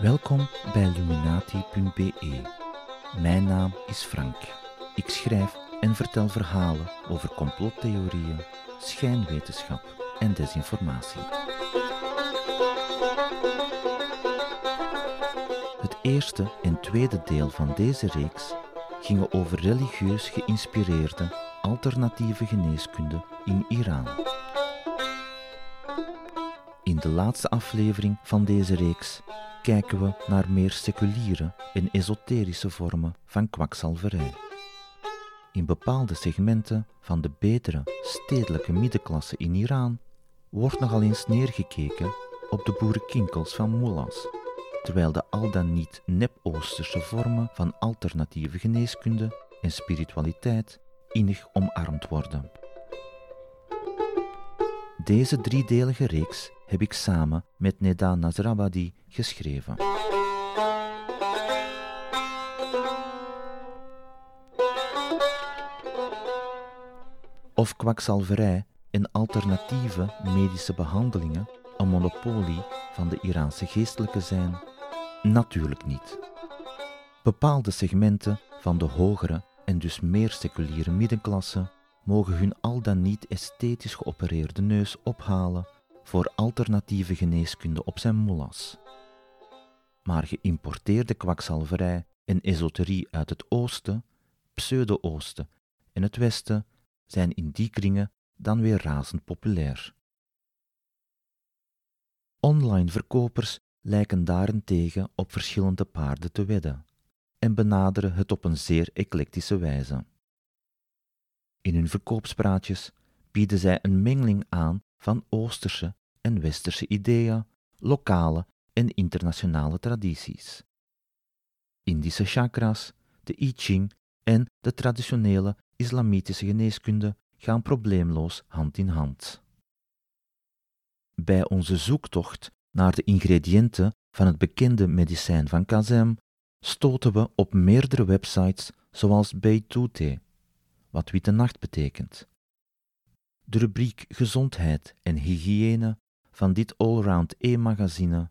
Welkom bij Illuminati.be. Mijn naam is Frank. Ik schrijf en vertel verhalen over complottheorieën, schijnwetenschap en desinformatie. Het eerste en tweede deel van deze reeks gingen over religieus geïnspireerde alternatieve geneeskunde in Iran. In de laatste aflevering van deze reeks kijken we naar meer seculiere en esoterische vormen van kwakzalverij. In bepaalde segmenten van de betere stedelijke middenklasse in Iran wordt nogal eens neergekeken op de boerenkinkels van mullahs, terwijl de al dan niet nep-Oosterse vormen van alternatieve geneeskunde en spiritualiteit innig omarmd worden. Deze driedelige reeks heb ik samen met Neda Nazrawadi geschreven. Of kwakzalverij en alternatieve medische behandelingen een monopolie van de Iraanse geestelijke zijn? Natuurlijk niet. Bepaalde segmenten van de hogere en dus meer seculiere middenklasse mogen hun al dan niet esthetisch geopereerde neus ophalen voor alternatieve geneeskunde op zijn moelas. Maar geïmporteerde kwakzalverij en esoterie uit het oosten, pseudo-oosten en het westen zijn in die kringen dan weer razend populair. Online verkopers lijken daarentegen op verschillende paarden te wedden en benaderen het op een zeer eclectische wijze. In hun verkoopspraatjes bieden zij een mengeling aan van Oosterse en Westerse ideeën, lokale en internationale tradities. Indische chakras, de I Ching en de traditionele islamitische geneeskunde gaan probleemloos hand in hand. Bij onze zoektocht naar de ingrediënten van het bekende medicijn van Kazem stoten we op meerdere websites zoals Beitute, wat witte nacht betekent. De rubriek Gezondheid en Hygiëne van dit allround e-magazine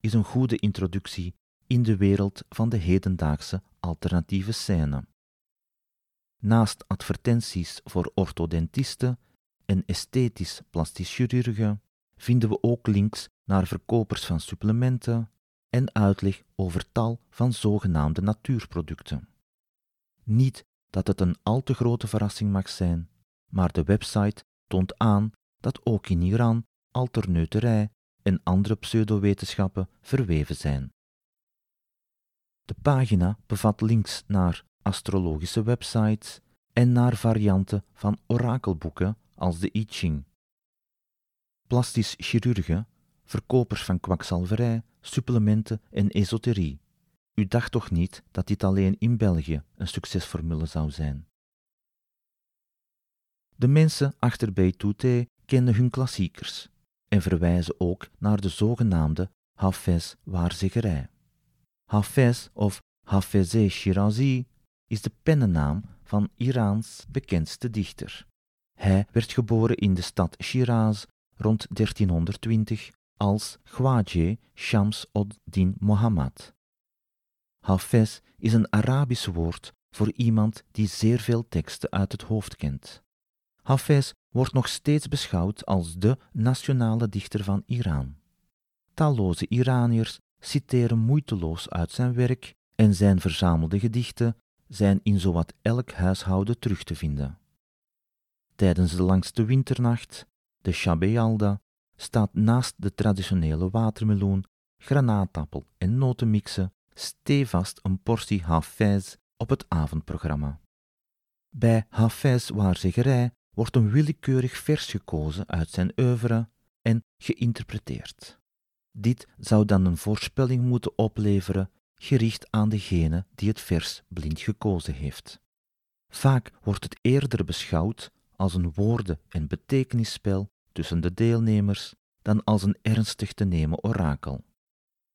is een goede introductie in de wereld van de hedendaagse alternatieve scène. Naast advertenties voor orthodontisten en esthetisch plastisch chirurgen vinden we ook links naar verkopers van supplementen en uitleg over tal van zogenaamde natuurproducten. Niet dat het een al te grote verrassing mag zijn, maar de website toont aan dat ook in Iran alterneuterij en andere pseudowetenschappen verweven zijn. De pagina bevat links naar astrologische websites en naar varianten van orakelboeken als de I Ching. Plastisch chirurgen, verkopers van kwakzalverij, supplementen en esoterie. U dacht toch niet dat dit alleen in België een succesformule zou zijn? De mensen achter Beitute kenden hun klassiekers en verwijzen ook naar de zogenaamde Hafez-waarzeggerij. Hafez of Hafeze Shirazi is de pennennaam van Iraans bekendste dichter. Hij werd geboren in de stad Shiraz rond 1320 als Khwaje Shams od-Din Mohammad. Hafez is een Arabisch woord voor iemand die zeer veel teksten uit het hoofd kent. Hafez wordt nog steeds beschouwd als de nationale dichter van Iran. Talloze Iraniërs citeren moeiteloos uit zijn werk en zijn verzamelde gedichten zijn in zowat elk huishouden terug te vinden. Tijdens de langste winternacht, de Shabealda, staat naast de traditionele watermeloen, granaatappel en notenmixen stevast een portie Hafez op het avondprogramma. Bij Hafez waarzeggerij wordt een willekeurig vers gekozen uit zijn oeuvre en geïnterpreteerd. Dit zou dan een voorspelling moeten opleveren, gericht aan degene die het vers blind gekozen heeft. Vaak wordt het eerder beschouwd als een woorden- en betekenisspel tussen de deelnemers dan als een ernstig te nemen orakel.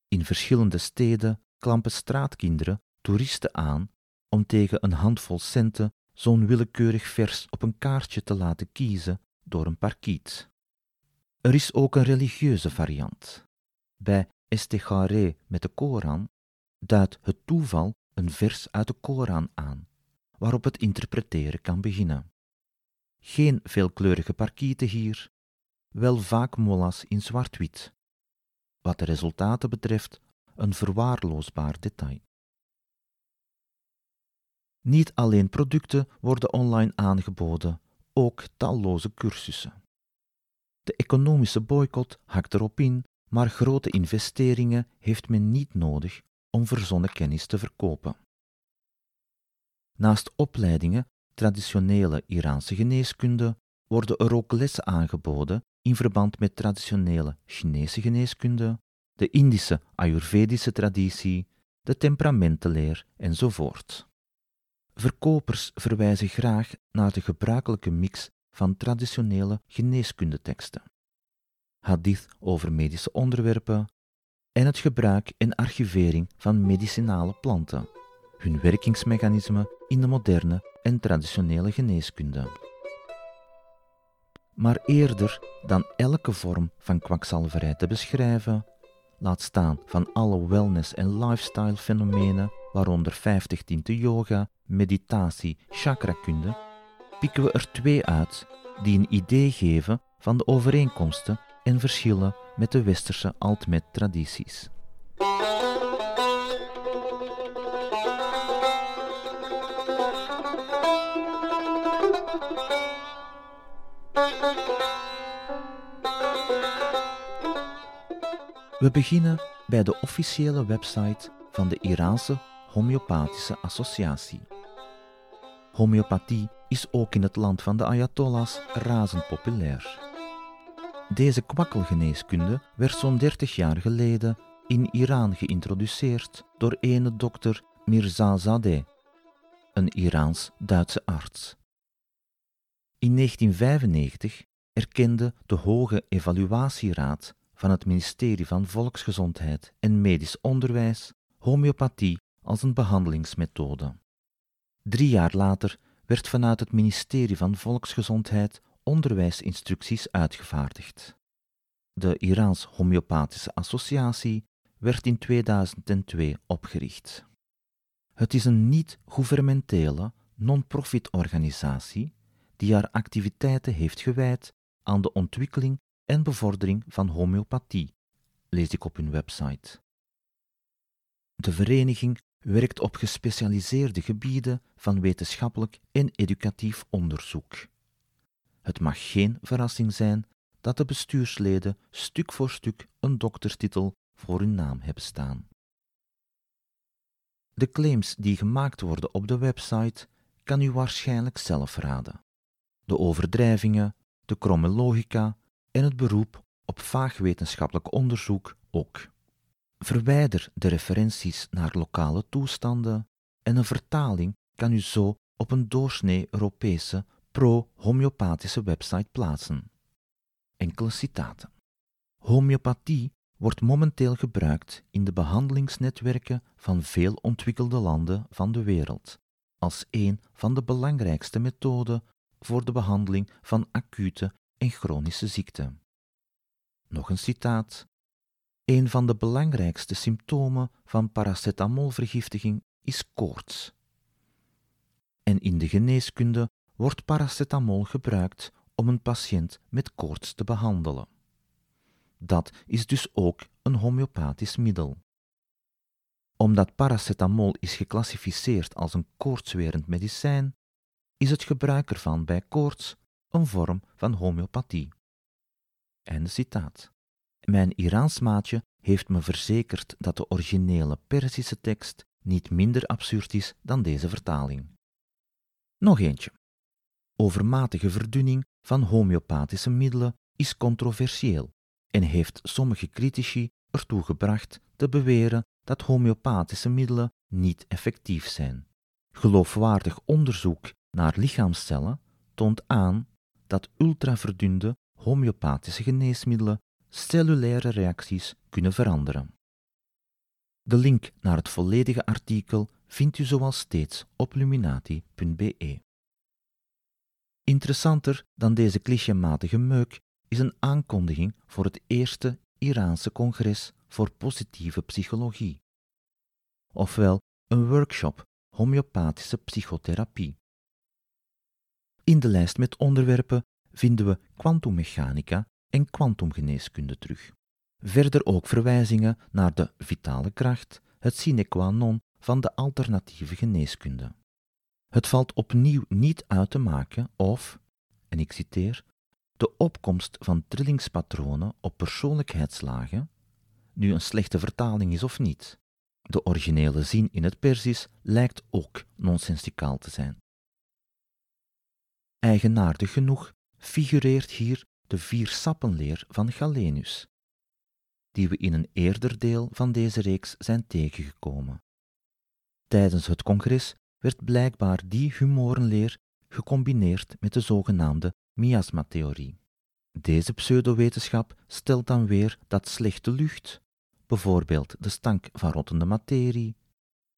In verschillende steden klampen straatkinderen toeristen aan om tegen een handvol centen zo'n willekeurig vers op een kaartje te laten kiezen door een parkiet. Er is ook een religieuze variant. Bij Estegharé met de Koran duidt het toeval een vers uit de Koran aan, waarop het interpreteren kan beginnen. Geen veelkleurige parkieten hier, wel vaak mollas in zwart-wit. Wat de resultaten betreft, een verwaarloosbaar detail. Niet alleen producten worden online aangeboden, ook talloze cursussen. De economische boycott hakt erop in, maar grote investeringen heeft men niet nodig om verzonnen kennis te verkopen. Naast opleidingen traditionele Iraanse geneeskunde worden er ook lessen aangeboden in verband met traditionele Chinese geneeskunde, de Indische Ayurvedische traditie, de temperamentenleer enzovoort. Verkopers verwijzen graag naar de gebruikelijke mix van traditionele geneeskundeteksten, hadith over medische onderwerpen en het gebruik en archivering van medicinale planten, hun werkingsmechanismen in de moderne en traditionele geneeskunde. Maar eerder dan elke vorm van kwakzalverij te beschrijven, laat staan van alle wellness- en lifestyle-fenomenen, waaronder 50 tinten yoga, meditatie, chakrakunde, pikken we er twee uit die een idee geven van de overeenkomsten en verschillen met de westerse altmet-tradities. We beginnen bij de officiële website van de Iraanse Homeopathische Associatie. Homeopathie is ook in het land van de Ayatollahs razend populair. Deze kwakkelgeneeskunde werd zo'n 30 jaar geleden in Iran geïntroduceerd door ene dokter Mirza Zadeh, een Iraans-Duitse arts. In 1995 erkende de Hoge Evaluatieraad van het ministerie van Volksgezondheid en Medisch Onderwijs homeopathie als een behandelingsmethode. Drie jaar later werd vanuit het ministerie van Volksgezondheid onderwijsinstructies uitgevaardigd. De Iraans Homeopathische Associatie werd in 2002 opgericht. Het is een niet-gouvernementele, non-profit organisatie die haar activiteiten heeft gewijd aan de ontwikkeling en bevordering van homeopathie, lees ik op hun website. De vereniging werkt op gespecialiseerde gebieden van wetenschappelijk en educatief onderzoek. Het mag geen verrassing zijn dat de bestuursleden stuk voor stuk een dokterstitel voor hun naam hebben staan. De claims die gemaakt worden op de website kan u waarschijnlijk zelf raden. De overdrijvingen, de kromme logica en het beroep op vaag wetenschappelijk onderzoek ook. Verwijder de referenties naar lokale toestanden en een vertaling kan u zo op een doorsnee Europese pro-homeopathische website plaatsen. Enkele citaten. Homeopathie wordt momenteel gebruikt in de behandelingsnetwerken van veel ontwikkelde landen van de wereld als een van de belangrijkste methoden voor de behandeling van acute en chronische ziekten. Nog een citaat. Een van de belangrijkste symptomen van paracetamolvergiftiging is koorts. En in de geneeskunde wordt paracetamol gebruikt om een patiënt met koorts te behandelen. Dat is dus ook een homeopathisch middel. Omdat paracetamol is geclassificeerd als een koortswerend medicijn, is het gebruik ervan bij koorts een vorm van homeopathie. Einde citaat. Mijn Iraans maatje heeft me verzekerd dat de originele Perzische tekst niet minder absurd is dan deze vertaling. Nog eentje. Overmatige verdunning van homeopathische middelen is controversieel en heeft sommige critici ertoe gebracht te beweren dat homeopathische middelen niet effectief zijn. Geloofwaardig onderzoek naar lichaamscellen toont aan dat ultraverdunde homeopathische geneesmiddelen cellulaire reacties kunnen veranderen. De link naar het volledige artikel vindt u zoals steeds op luminati.be. Interessanter dan deze clichématige meuk is een aankondiging voor het eerste Iraanse congres voor positieve psychologie. Ofwel een workshop homeopathische psychotherapie. In de lijst met onderwerpen vinden we kwantummechanica en kwantumgeneeskunde terug. Verder ook verwijzingen naar de vitale kracht, het sine qua non van de alternatieve geneeskunde. Het valt opnieuw niet uit te maken of, en ik citeer, de opkomst van trillingspatronen op persoonlijkheidslagen, nu een slechte vertaling is of niet. De originele zin in het Persisch lijkt ook nonsensicaal te zijn. Eigenaardig genoeg figureert hier de vier sappenleer van Galenius, die we in een eerder deel van deze reeks zijn tegengekomen. Tijdens het congres werd blijkbaar die humorenleer gecombineerd met de zogenaamde miasmatheorie. Deze pseudowetenschap stelt dan weer dat slechte lucht, bijvoorbeeld de stank van rottende materie,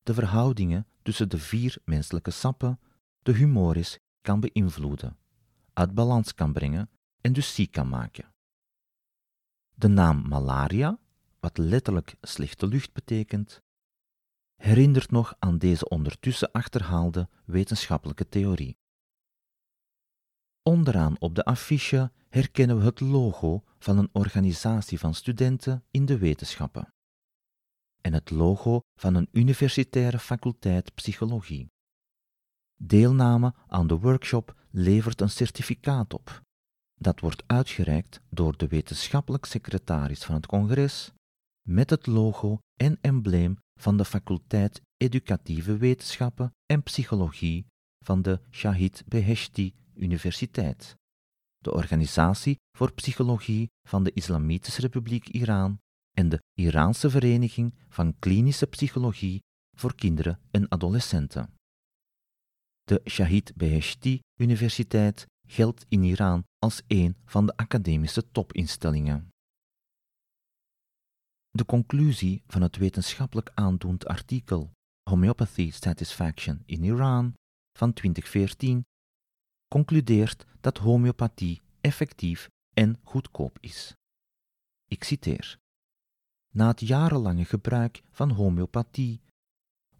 de verhoudingen tussen de vier menselijke sappen, de humoris kan beïnvloeden, uit balans kan brengen en dus ziek kan maken. De naam malaria, wat letterlijk slechte lucht betekent, herinnert nog aan deze ondertussen achterhaalde wetenschappelijke theorie. Onderaan op de affiche herkennen we het logo van een organisatie van studenten in de wetenschappen en het logo van een universitaire faculteit psychologie. Deelname aan de workshop levert een certificaat op. Dat wordt uitgereikt door de wetenschappelijk secretaris van het congres met het logo en embleem van de faculteit Educatieve Wetenschappen en Psychologie van de Shahid Beheshti Universiteit, de Organisatie voor Psychologie van de Islamitische Republiek Iran en de Iraanse Vereniging van Klinische Psychologie voor Kinderen en Adolescenten. De Shahid Beheshti Universiteit geldt in Iran als een van de academische topinstellingen. De conclusie van het wetenschappelijk aandoend artikel Homeopathy Satisfaction in Iran van 2014 concludeert dat homeopathie effectief en goedkoop is. Ik citeer. Na het jarenlange gebruik van homeopathie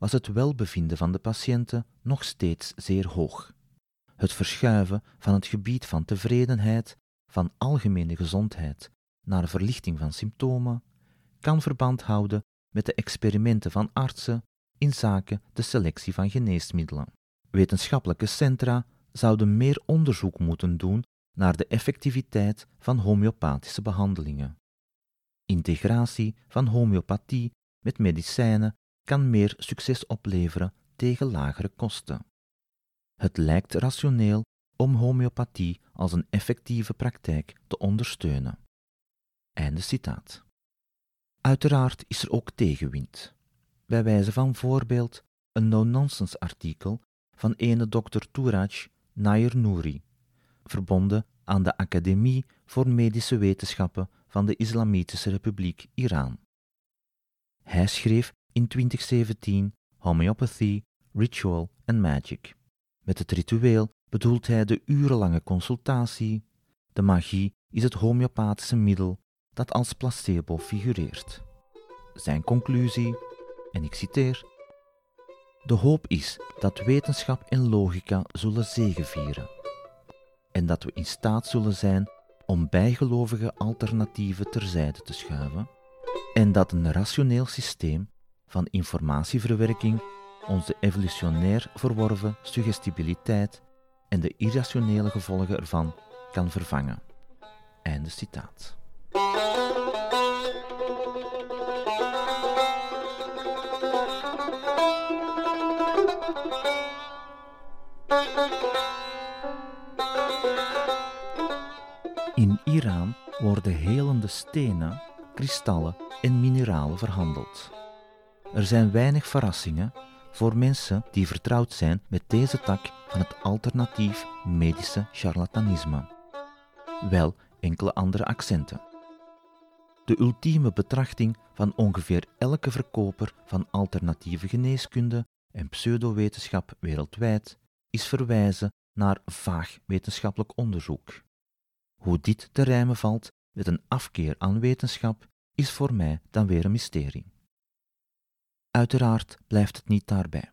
was het welbevinden van de patiënten nog steeds zeer hoog. Het verschuiven van het gebied van tevredenheid, van algemene gezondheid, naar verlichting van symptomen, kan verband houden met de experimenten van artsen in zaken de selectie van geneesmiddelen. Wetenschappelijke centra zouden meer onderzoek moeten doen naar de effectiviteit van homeopathische behandelingen. Integratie van homeopathie met medicijnen kan meer succes opleveren tegen lagere kosten. Het lijkt rationeel om homeopathie als een effectieve praktijk te ondersteunen. Einde citaat. Uiteraard is er ook tegenwind. Bij wijze van voorbeeld een no-nonsense artikel van ene dokter Touraj Nair Nouri, verbonden aan de Academie voor Medische Wetenschappen van de Islamitische Republiek Iran. Hij schreef in 2017 Homeopathy, Ritual and Magic. Met het ritueel bedoelt hij de urenlange consultatie. De magie is het homeopathische middel dat als placebo figureert. Zijn conclusie, en ik citeer: De hoop is dat wetenschap en logica zullen zegevieren en dat we in staat zullen zijn om bijgelovige alternatieven terzijde te schuiven en dat een rationeel systeem van informatieverwerking onze evolutionair verworven suggestibiliteit en de irrationele gevolgen ervan kan vervangen. Einde citaat. In Iran worden helende stenen, kristallen en mineralen verhandeld. Er zijn weinig verrassingen voor mensen die vertrouwd zijn met deze tak van het alternatief medische charlatanisme. Wel enkele andere accenten. De ultieme betrachting van ongeveer elke verkoper van alternatieve geneeskunde en pseudowetenschap wereldwijd is verwijzen naar vaag wetenschappelijk onderzoek. Hoe dit te rijmen valt met een afkeer aan wetenschap is voor mij dan weer een mysterie. Uiteraard blijft het niet daarbij.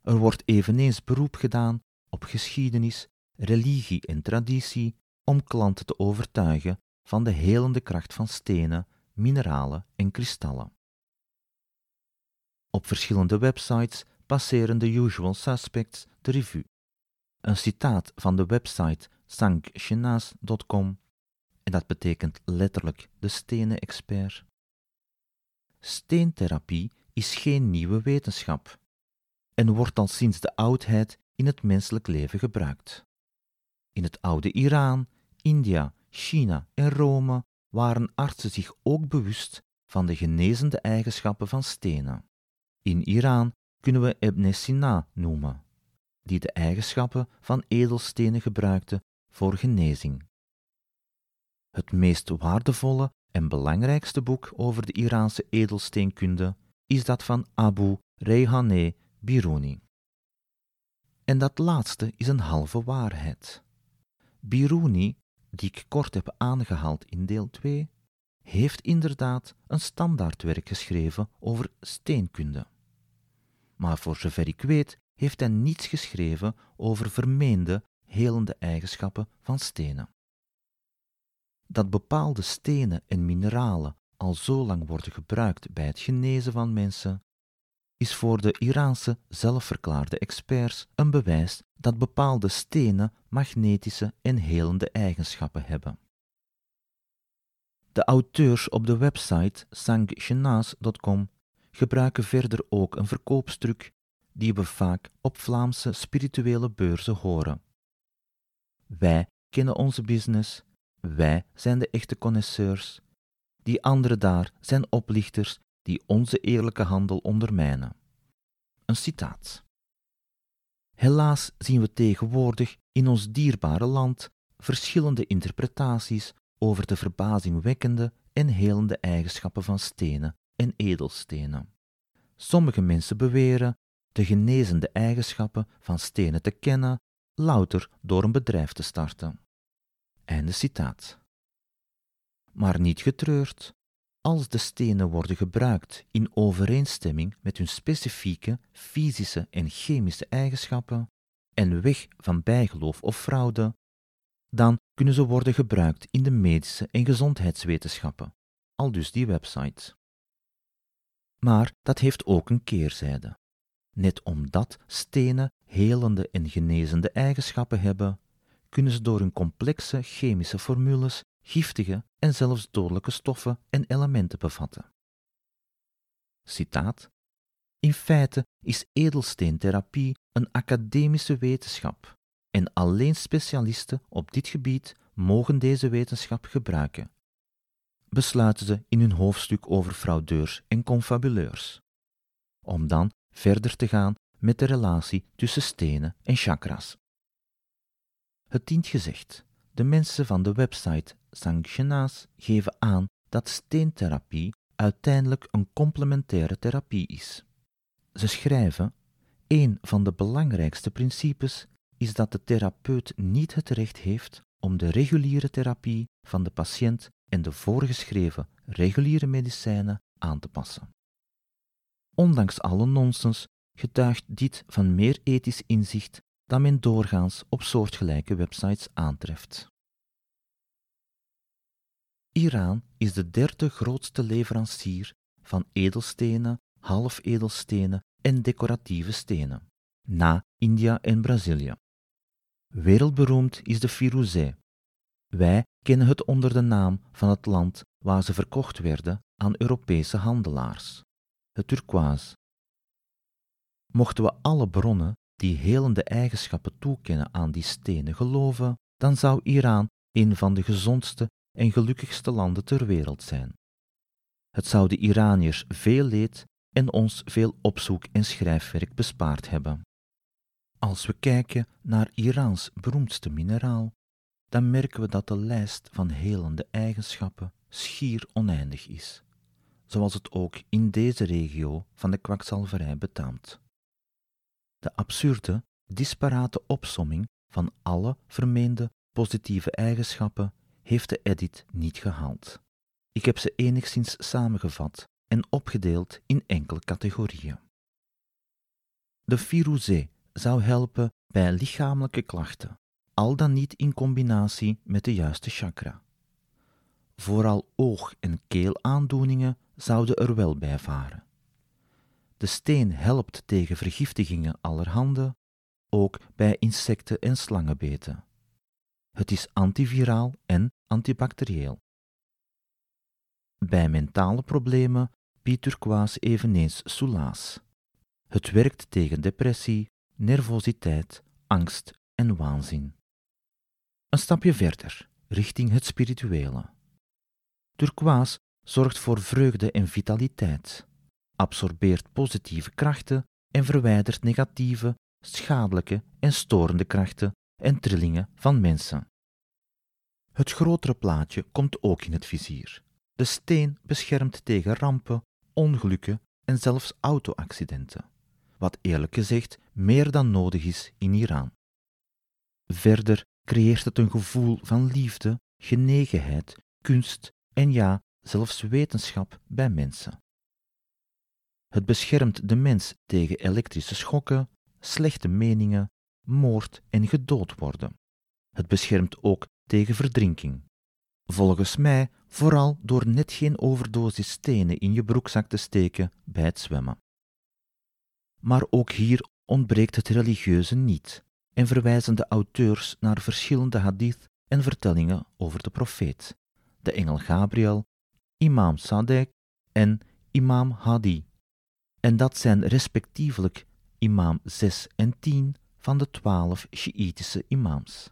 Er wordt eveneens beroep gedaan op geschiedenis, religie en traditie om klanten te overtuigen van de helende kracht van stenen, mineralen en kristallen. Op verschillende websites passeren de usual suspects de revue. Een citaat van de website sankchenas.com en dat betekent letterlijk de stenen-expert. Steentherapie is geen nieuwe wetenschap en wordt al sinds de oudheid in het menselijk leven gebruikt. In het oude Iran, India, China en Rome waren artsen zich ook bewust van de genezende eigenschappen van stenen. In Iran kunnen we Ibn Sina noemen, die de eigenschappen van edelstenen gebruikte voor genezing. Het meest waardevolle en belangrijkste boek over de Iraanse edelsteenkunde is dat van Abu Reyhaneh Biruni. En dat laatste is een halve waarheid. Biruni, die ik kort heb aangehaald in deel 2, heeft inderdaad een standaardwerk geschreven over steenkunde. Maar voor zover ik weet, heeft hij niets geschreven over vermeende helende eigenschappen van stenen. Dat bepaalde stenen en mineralen al zo lang worden gebruikt bij het genezen van mensen, is voor de Iraanse zelfverklaarde experts een bewijs dat bepaalde stenen magnetische en helende eigenschappen hebben. De auteurs op de website sangshenas.com gebruiken verder ook een verkoopstruc die we vaak op Vlaamse spirituele beurzen horen. Wij kennen onze business, wij zijn de echte connoisseurs, die anderen daar zijn oplichters die onze eerlijke handel ondermijnen. Een citaat. Helaas zien we tegenwoordig in ons dierbare land verschillende interpretaties over de verbazingwekkende en helende eigenschappen van stenen en edelstenen. Sommige mensen beweren de genezende eigenschappen van stenen te kennen, louter door een bedrijf te starten. Einde citaat. Maar niet getreurd, als de stenen worden gebruikt in overeenstemming met hun specifieke fysische en chemische eigenschappen en weg van bijgeloof of fraude, dan kunnen ze worden gebruikt in de medische en gezondheidswetenschappen, al dus die website. Maar dat heeft ook een keerzijde. Net omdat stenen helende en genezende eigenschappen hebben, kunnen ze door hun complexe chemische formules giftige en zelfs dodelijke stoffen en elementen bevatten. Citaat: In feite is edelsteentherapie een academische wetenschap en alleen specialisten op dit gebied mogen deze wetenschap gebruiken, besluiten ze in hun hoofdstuk over fraudeurs en confabuleurs, om dan verder te gaan met de relatie tussen stenen en chakras. Het dient gezegd, de mensen van de website Sanctiona's geven aan dat steentherapie uiteindelijk een complementaire therapie is. Ze schrijven: Een van de belangrijkste principes is dat de therapeut niet het recht heeft om de reguliere therapie van de patiënt en de voorgeschreven reguliere medicijnen aan te passen. Ondanks alle nonsens getuigt dit van meer ethisch inzicht dan men doorgaans op soortgelijke websites aantreft. Iran is de derde grootste leverancier van edelstenen, halfedelstenen en decoratieve stenen, na India en Brazilië. Wereldberoemd is de Firuzeh. Wij kennen het onder de naam van het land waar ze verkocht werden aan Europese handelaars, het turquoise. Mochten we alle bronnen die helende eigenschappen toekennen aan die stenen geloven, dan zou Iran een van de gezondste en gelukkigste landen ter wereld zijn. Het zou de Iraniërs veel leed en ons veel opzoek- en schrijfwerk bespaard hebben. Als we kijken naar Iraans beroemdste mineraal, dan merken we dat de lijst van helende eigenschappen schier oneindig is, zoals het ook in deze regio van de kwakzalverij betaamt. De absurde, disparate opsomming van alle vermeende positieve eigenschappen heeft de edit niet gehaald. Ik heb ze enigszins samengevat en opgedeeld in enkele categorieën. De Firouzé zou helpen bij lichamelijke klachten, al dan niet in combinatie met de juiste chakra. Vooral oog- en keelaandoeningen zouden er wel bij varen. De steen helpt tegen vergiftigingen allerhande, ook bij insecten en slangenbeten. Het is antiviraal en antibacterieel. Bij mentale problemen biedt turquoise eveneens soelaas. Het werkt tegen depressie, nervositeit, angst en waanzin. Een stapje verder, richting het spirituele. Turquoise zorgt voor vreugde en vitaliteit, absorbeert positieve krachten en verwijdert negatieve, schadelijke en storende krachten en trillingen van mensen. Het grotere plaatje komt ook in het vizier. De steen beschermt tegen rampen, ongelukken en zelfs auto-accidenten, wat eerlijk gezegd meer dan nodig is in Iran. Verder creëert het een gevoel van liefde, genegenheid, kunst en ja, zelfs wetenschap bij mensen. Het beschermt de mens tegen elektrische schokken, slechte meningen, moord en gedood worden. Het beschermt ook tegen verdrinking. Volgens mij vooral door net geen overdosis stenen in je broekzak te steken bij het zwemmen. Maar ook hier ontbreekt het religieuze niet en verwijzen de auteurs naar verschillende hadith en vertellingen over de profeet, de engel Gabriel, imam Sadek en imam Hadi. En dat zijn respectievelijk imam 6 en 10 van de twaalf Sjiïtische imams.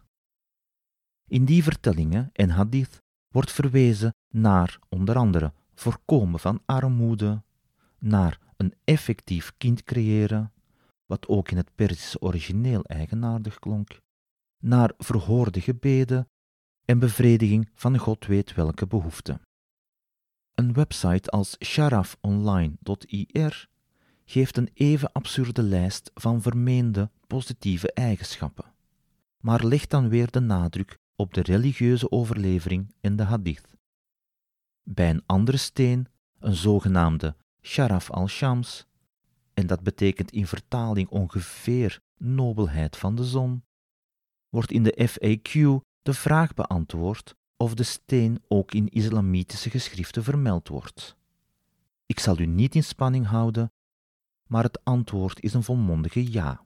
In die vertellingen en hadith wordt verwezen naar onder andere voorkomen van armoede, naar een effectief kind creëren, wat ook in het Perzische origineel eigenaardig klonk, naar verhoorde gebeden en bevrediging van God weet welke behoeften. Een website als sharafonline.ir geeft een even absurde lijst van vermeende positieve eigenschappen, maar legt dan weer de nadruk op de religieuze overlevering en de hadith. Bij een andere steen, een zogenaamde Sharaf al-Shams, en dat betekent in vertaling ongeveer nobelheid van de zon, wordt in de FAQ de vraag beantwoord of de steen ook in islamitische geschriften vermeld wordt. Ik zal u niet in spanning houden, maar het antwoord is een volmondige ja,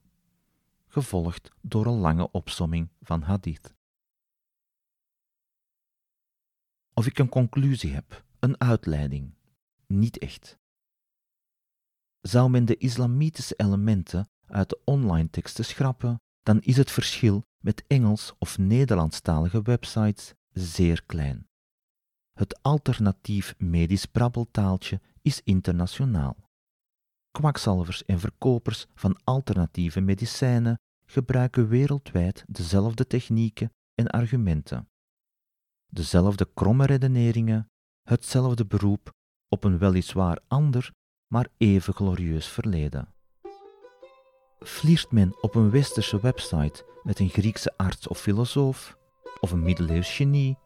gevolgd door een lange opsomming van hadith. Of ik een conclusie heb, een uitleiding, niet echt. Zou men de islamitische elementen uit de online teksten schrappen, dan is het verschil met Engels of Nederlandstalige websites zeer klein. Het alternatief medisch brabbeltaaltje is internationaal. Kwakzalvers en verkopers van alternatieve medicijnen gebruiken wereldwijd dezelfde technieken en argumenten. Dezelfde kromme redeneringen, hetzelfde beroep op een weliswaar ander, maar even glorieus verleden. Vliert men op een westerse website met een Griekse arts of filosoof, of een middeleeuws genie,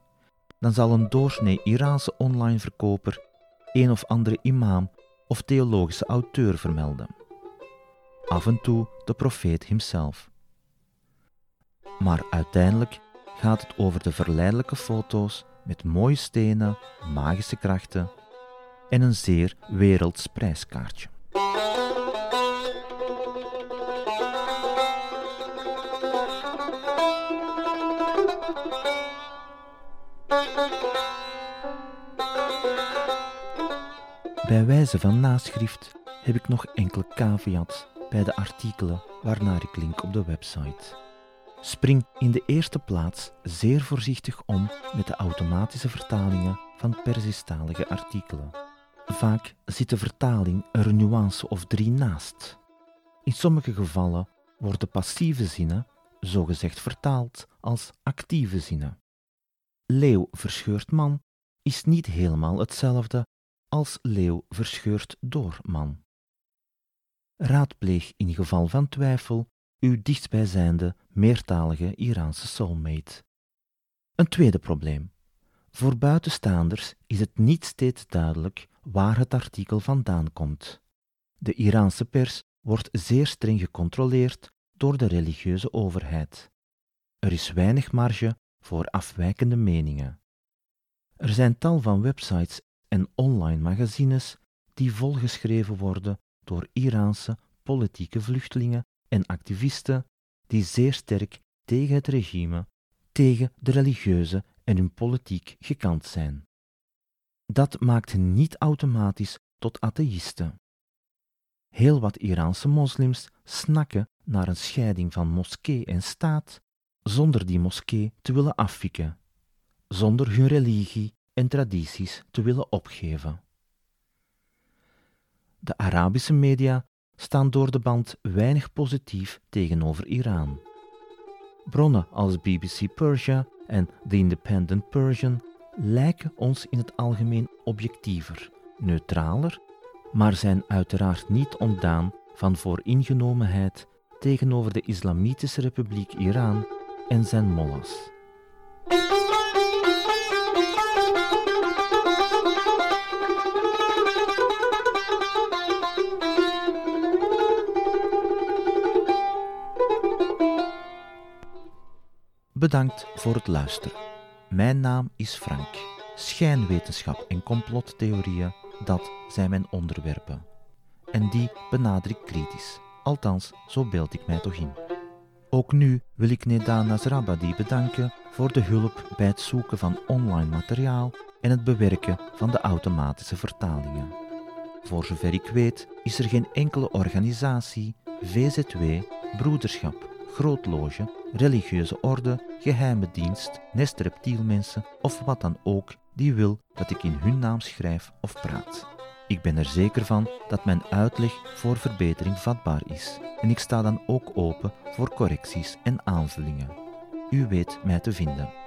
dan zal een doorsnee Iraanse online verkoper een of andere imam of theologische auteur vermelden. Af en toe de profeet hemzelf. Maar uiteindelijk gaat het over de verleidelijke foto's met mooie stenen, magische krachten en een zeer werelds prijskaartje. Bij wijze van naschrift heb ik nog enkele caveats bij de artikelen waarnaar ik link op de website. Spring in de eerste plaats zeer voorzichtig om met de automatische vertalingen van Persistalige artikelen. Vaak zit de vertaling er een nuance of drie naast. In sommige gevallen worden passieve zinnen zogezegd vertaald als actieve zinnen. Leeuw verscheurt man is niet helemaal hetzelfde als leeuw verscheurd door man. Raadpleeg in geval van twijfel uw dichtstbijzijnde, meertalige Iraanse soulmate. Een tweede probleem. Voor buitenstaanders is het niet steeds duidelijk waar het artikel vandaan komt. De Iraanse pers wordt zeer streng gecontroleerd door de religieuze overheid. Er is weinig marge voor afwijkende meningen. Er zijn tal van websites en online magazines die volgeschreven worden door Iraanse politieke vluchtelingen en activisten die zeer sterk tegen het regime, tegen de religieuze en hun politiek gekant zijn. Dat maakt hen niet automatisch tot atheïsten. Heel wat Iraanse moslims snakken naar een scheiding van moskee en staat, zonder die moskee te willen afvikken, zonder hun religie en tradities te willen opgeven. De Arabische media staan door de band weinig positief tegenover Iran. Bronnen als BBC Persia en The Independent Persian lijken ons in het algemeen objectiever, neutraler, maar zijn uiteraard niet ontdaan van vooringenomenheid tegenover de Islamitische Republiek Iran en zijn mollahs. Bedankt voor het luisteren. Mijn naam is Frank. Schijnwetenschap en complottheorieën, dat zijn mijn onderwerpen. En die benader ik kritisch. Althans, zo beeld ik mij toch in. Ook nu wil ik Neda Nasrabadi bedanken voor de hulp bij het zoeken van online materiaal en het bewerken van de automatische vertalingen. Voor zover ik weet is er geen enkele organisatie, VZW, broederschap, grootloge, religieuze orde, geheime dienst, nest reptielmensen of wat dan ook die wil dat ik in hun naam schrijf of praat. Ik ben er zeker van dat mijn uitleg voor verbetering vatbaar is en ik sta dan ook open voor correcties en aanvullingen. U weet mij te vinden.